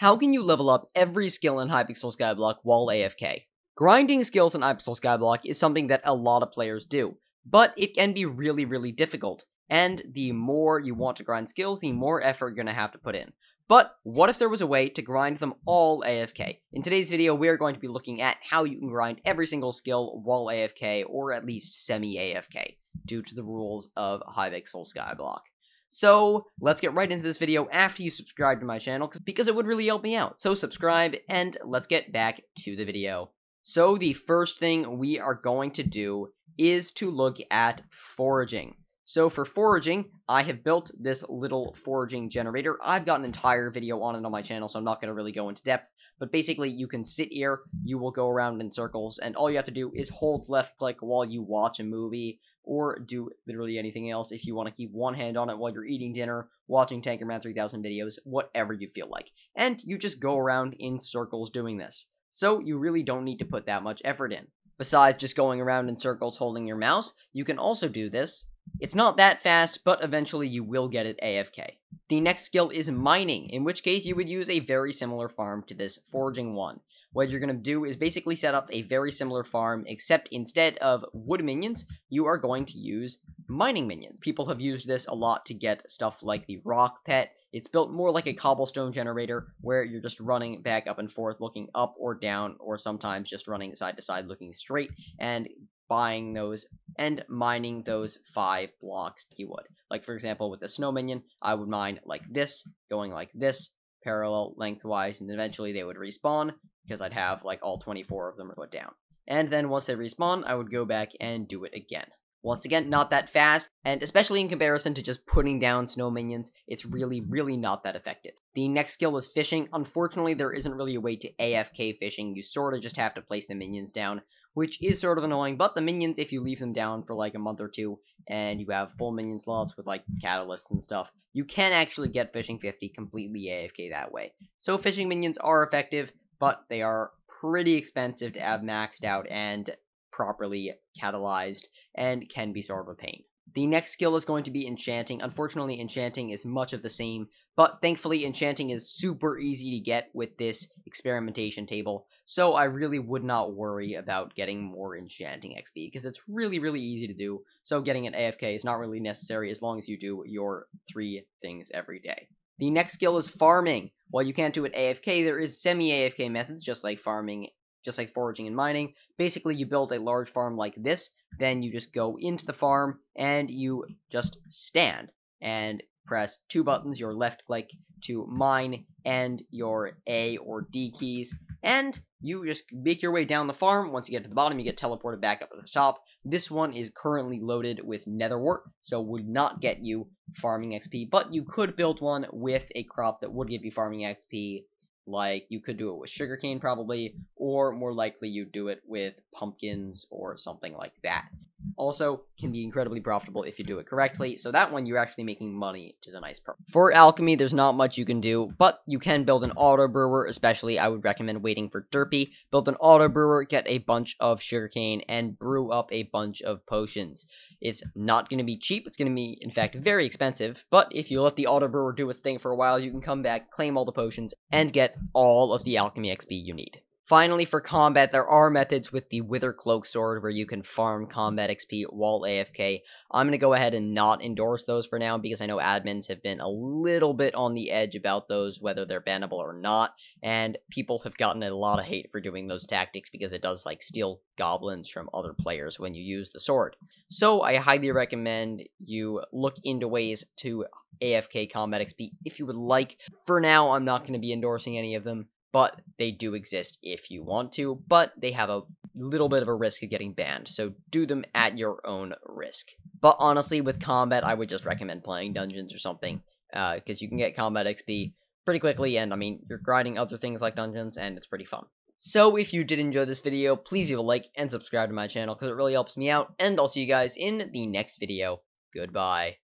How can you level up every skill in Hypixel Skyblock while AFK? Grinding skills in Hypixel Skyblock is something that a lot of players do, but it can be really, really difficult. And the more you want to grind skills, the more effort you're going to have to put in. But what if there was a way to grind them all AFK? In today's video, we are going to be looking at how you can grind every single skill while AFK, or at least semi-AFK, due to the rules of Hypixel Skyblock. So let's get right into this video after you subscribe to my channel because it would really help me out. So subscribe and let's get back to the video. So the first thing we are going to do is to look at foraging. So for foraging, I have built this little foraging generator. I've got an entire video on it on my channel, so I'm not going to really go into depth. But basically, you can sit here, you will go around in circles, and all you have to do is hold left click while you watch a movie, or do literally anything else if you want to keep one hand on it while you're eating dinner, watching Tankerman 3000 videos, whatever you feel like. And you just go around in circles doing this. So you really don't need to put that much effort in. Besides just going around in circles holding your mouse, you can also do this. It's not that fast, but eventually you will get it AFK. The next skill is mining, in which case you would use a very similar farm to this foraging one. What you're going to do is basically set up a very similar farm, except instead of wood minions, you are going to use mining minions. People have used this a lot to get stuff like the rock pet. It's built more like a cobblestone generator, where you're just running back up and forth, looking up or down, or sometimes just running side to side, looking straight, and buying those and mining those five blocks you would. Like, for example, with the snow minion, I would mine like this, going like this, parallel lengthwise, and eventually they would respawn, because I'd have like all 24 of them put down. And then once they respawn, I would go back and do it again. Once again, not that fast, and especially in comparison to just putting down snow minions, it's really, really not that effective. The next skill is fishing. Unfortunately, there isn't really a way to AFK fishing. You sort of just have to place the minions down, which is sort of annoying, but the minions, if you leave them down for like a month or two, and you have full minion slots with like catalysts and stuff, you can actually get fishing 50 completely AFK that way. So fishing minions are effective, but they are pretty expensive to have maxed out and properly catalyzed and can be sort of a pain. The next skill is going to be enchanting. Unfortunately, enchanting is much of the same, but thankfully enchanting is super easy to get with this experimentation table, so I really would not worry about getting more enchanting XP, because it's really, really easy to do, so getting an AFK is not really necessary as long as you do your three things every day. The next skill is farming. While you can't do it AFK, there is semi-AFK methods, just like farming, just like foraging and mining. Basically, you build a large farm like this, then you just go into the farm, and you just stand, and press two buttons, your left click to mine, and your A or D keys, and you just make your way down the farm. Once you get to the bottom, you get teleported back up to the top. This one is currently loaded with nether wart, so would not get you farming XP, but you could build one with a crop that would give you farming XP. Like, you could do it with sugarcane, probably, or more likely you do it with pumpkins or something like that. Also, can be incredibly profitable if you do it correctly, so that one you're actually making money, which is a nice perk. For alchemy, there's not much you can do, but you can build an auto brewer, especially I would recommend waiting for Derpy. Build an auto brewer, get a bunch of sugarcane, and brew up a bunch of potions. It's not going to be cheap, it's going to be, in fact, very expensive, but if you let the auto brewer do its thing for a while, you can come back, claim all the potions, and get all of the alchemy XP you need. Finally, for combat, there are methods with the Wither Cloak Sword where you can farm combat XP while AFK. I'm going to go ahead and not endorse those for now because I know admins have been a little bit on the edge about those, whether they're bannable or not, and people have gotten a lot of hate for doing those tactics because it does, like, steal goblins from other players when you use the sword. So, I highly recommend you look into ways to AFK combat XP if you would like. For now, I'm not going to be endorsing any of them but they do exist if you want to, but they have a little bit of a risk of getting banned, so do them at your own risk. But honestly, with combat, I would just recommend playing dungeons or something, because uh, you can get combat XP pretty quickly, and I mean, you're grinding other things like dungeons, and it's pretty fun. So if you did enjoy this video, please leave a like and subscribe to my channel, because it really helps me out, and I'll see you guys in the next video. Goodbye.